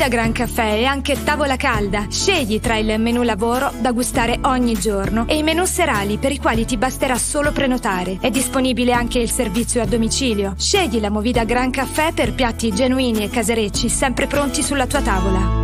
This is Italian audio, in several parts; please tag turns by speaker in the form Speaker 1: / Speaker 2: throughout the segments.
Speaker 1: Movida Gran Caffè è anche tavola calda. Scegli tra il menù lavoro da gustare ogni giorno e i menù serali per i quali ti basterà solo prenotare. È disponibile anche il servizio a domicilio. Scegli la Movida Gran Caffè per piatti genuini e caserecci sempre pronti sulla tua tavola.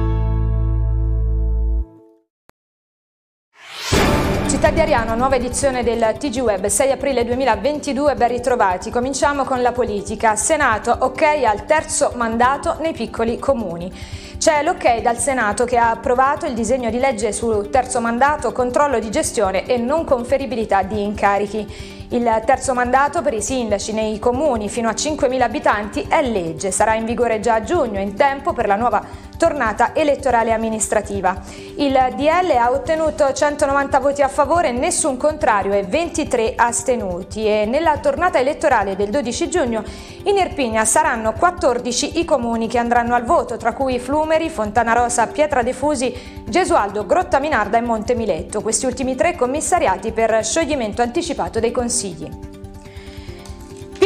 Speaker 2: Di Ariano, nuova edizione del TG Web, 6 aprile 2022, ben ritrovati. Cominciamo con la politica. Senato, ok al terzo mandato nei piccoli comuni. C'è l'ok dal Senato che ha approvato il disegno di legge sul terzo mandato, controllo di gestione e non conferibilità di incarichi. Il terzo mandato per i sindaci nei comuni fino a 5.000 abitanti è legge, sarà in vigore già a giugno, in tempo per la nuova tornata elettorale amministrativa. Il DL ha ottenuto 190 voti a favore, nessun contrario e 23 astenuti e nella tornata elettorale del 12 giugno in Irpinia saranno 14 i comuni che andranno al voto, tra cui Flumeri, Fontana Rosa, Pietra De Fusi, Gesualdo, Grotta Minarda e Monte Miletto, questi ultimi tre commissariati per scioglimento anticipato dei consigli.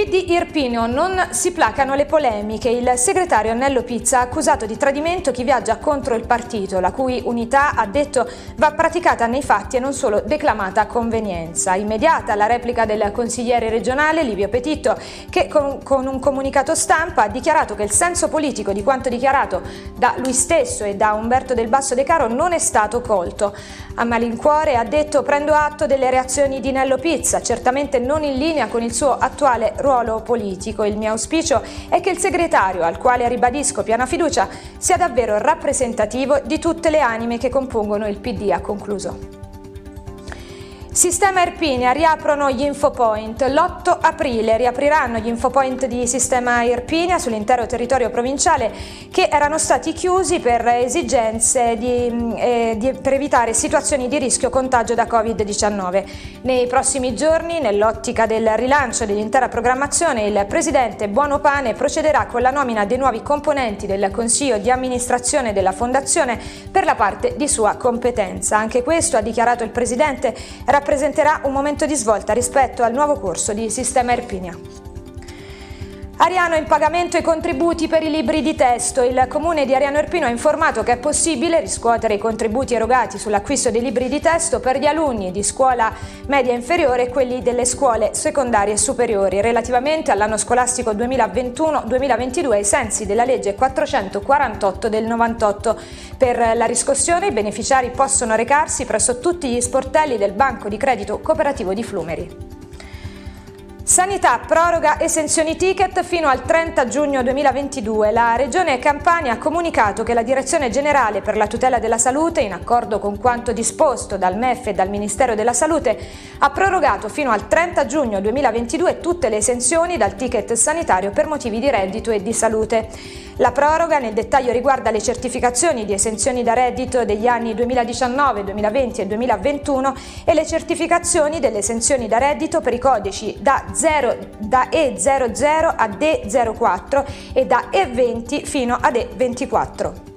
Speaker 2: PD Irpino non si placano le polemiche. Il segretario Annello Pizza ha accusato di tradimento chi viaggia contro il partito, la cui unità, ha detto, va praticata nei fatti e non solo declamata a convenienza. Immediata la replica del consigliere regionale Livio Petitto, che con, con un comunicato stampa ha dichiarato che il senso politico di quanto dichiarato da lui stesso e da Umberto del Basso De Caro non è stato colto. A malincuore ha detto prendo atto delle reazioni di Nello Pizza, certamente non in linea con il suo attuale ruolo ruolo politico. Il mio auspicio è che il segretario, al quale ribadisco piena fiducia, sia davvero rappresentativo di tutte le anime che compongono il PD, ha concluso. Sistema Irpinia riaprono gli infopoint. L'8 aprile riapriranno gli infopoint di Sistema Irpinia sull'intero territorio provinciale che erano stati chiusi per esigenze di, eh, di, per evitare situazioni di rischio contagio da Covid-19. Nei prossimi giorni, nell'ottica del rilancio dell'intera programmazione, il Presidente Buonopane procederà con la nomina dei nuovi componenti del Consiglio di amministrazione della Fondazione per la parte di sua competenza. Anche questo, ha dichiarato il Presidente, rappresenterà un momento di svolta rispetto al nuovo corso di Sistema Erpinia. Ariano in pagamento i contributi per i libri di testo. Il comune di Ariano Irpino ha informato che è possibile riscuotere i contributi erogati sull'acquisto dei libri di testo per gli alunni di scuola media inferiore e quelli delle scuole secondarie superiori relativamente all'anno scolastico 2021-2022 ai sensi della legge 448 del 98. Per la riscossione i beneficiari possono recarsi presso tutti gli sportelli del Banco di Credito Cooperativo di Flumeri. Sanità proroga esenzioni ticket fino al 30 giugno 2022. La Regione Campania ha comunicato che la Direzione Generale per la tutela della salute, in accordo con quanto disposto dal MEF e dal Ministero della Salute, ha prorogato fino al 30 giugno 2022 tutte le esenzioni dal ticket sanitario per motivi di reddito e di salute. La proroga nel dettaglio riguarda le certificazioni di esenzioni da reddito degli anni 2019, 2020 e 2021 e le certificazioni delle esenzioni da reddito per i codici da, 0, da E00 a D04 e da E20 fino ad E24.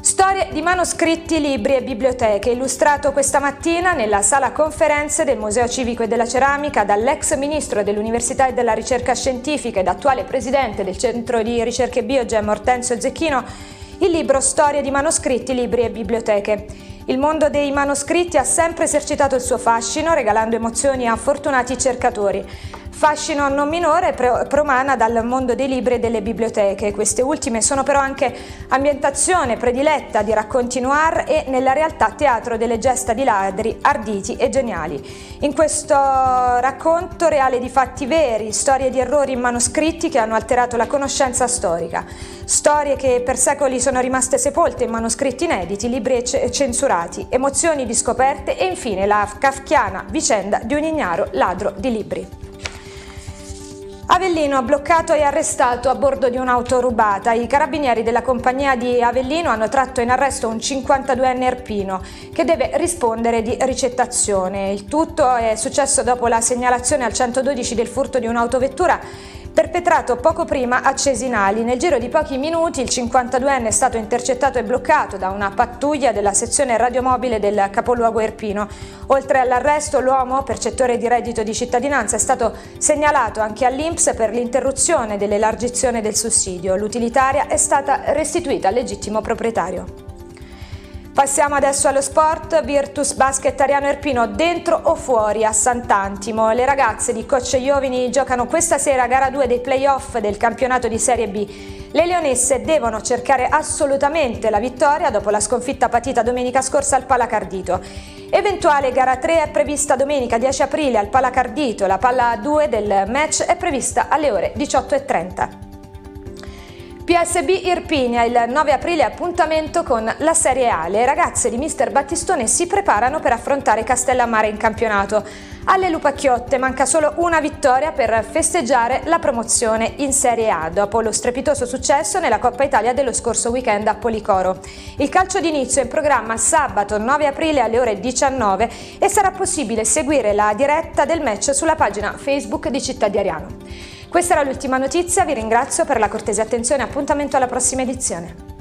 Speaker 2: Storie di manoscritti, libri e biblioteche, illustrato questa mattina nella sala conferenze del Museo Civico e della Ceramica dall'ex ministro dell'Università e della Ricerca Scientifica ed attuale presidente del Centro di Ricerche Biogem Ortenzio Zecchino, il libro Storie di manoscritti, libri e biblioteche. Il mondo dei manoscritti ha sempre esercitato il suo fascino, regalando emozioni a fortunati cercatori. Fascino non minore promana dal mondo dei libri e delle biblioteche. Queste ultime sono però anche ambientazione prediletta di racconti noir e nella realtà teatro delle gesta di ladri arditi e geniali. In questo racconto reale di fatti veri, storie di errori in manoscritti che hanno alterato la conoscenza storica, storie che per secoli sono rimaste sepolte in manoscritti inediti, libri censurati, emozioni di scoperte e infine la kafkiana vicenda di un ignaro ladro di libri. Avellino bloccato e arrestato a bordo di un'auto rubata. I carabinieri della compagnia di Avellino hanno tratto in arresto un 52enne erpino che deve rispondere di ricettazione. Il tutto è successo dopo la segnalazione al 112 del furto di un'autovettura perpetrato poco prima a Cesinali. Nel giro di pochi minuti il 52enne è stato intercettato e bloccato da una pattuglia della sezione radiomobile del capoluogo Irpino. Oltre all'arresto, l'uomo, percettore di reddito di cittadinanza, è stato segnalato anche all'Inps per l'interruzione dell'elargizione del sussidio. L'utilitaria è stata restituita al legittimo proprietario. Passiamo adesso allo sport, Virtus Basket Ariano Erpino dentro o fuori a Sant'Antimo. Le ragazze di Coach Iovini giocano questa sera gara 2 dei playoff del campionato di Serie B. Le leonesse devono cercare assolutamente la vittoria dopo la sconfitta patita domenica scorsa al Palacardito. Eventuale gara 3 è prevista domenica 10 aprile al Palacardito, la palla 2 del match è prevista alle ore 18.30. PSB Irpinia il 9 aprile appuntamento con la Serie A. Le ragazze di Mister Battistone si preparano per affrontare Castellammare in campionato. Alle Lupacchiotte manca solo una vittoria per festeggiare la promozione in Serie A dopo lo strepitoso successo nella Coppa Italia dello scorso weekend a Policoro. Il calcio d'inizio è in programma sabato 9 aprile alle ore 19 e sarà possibile seguire la diretta del match sulla pagina Facebook di Città di Ariano. Questa era l'ultima notizia, vi ringrazio per la cortese attenzione appuntamento alla prossima edizione.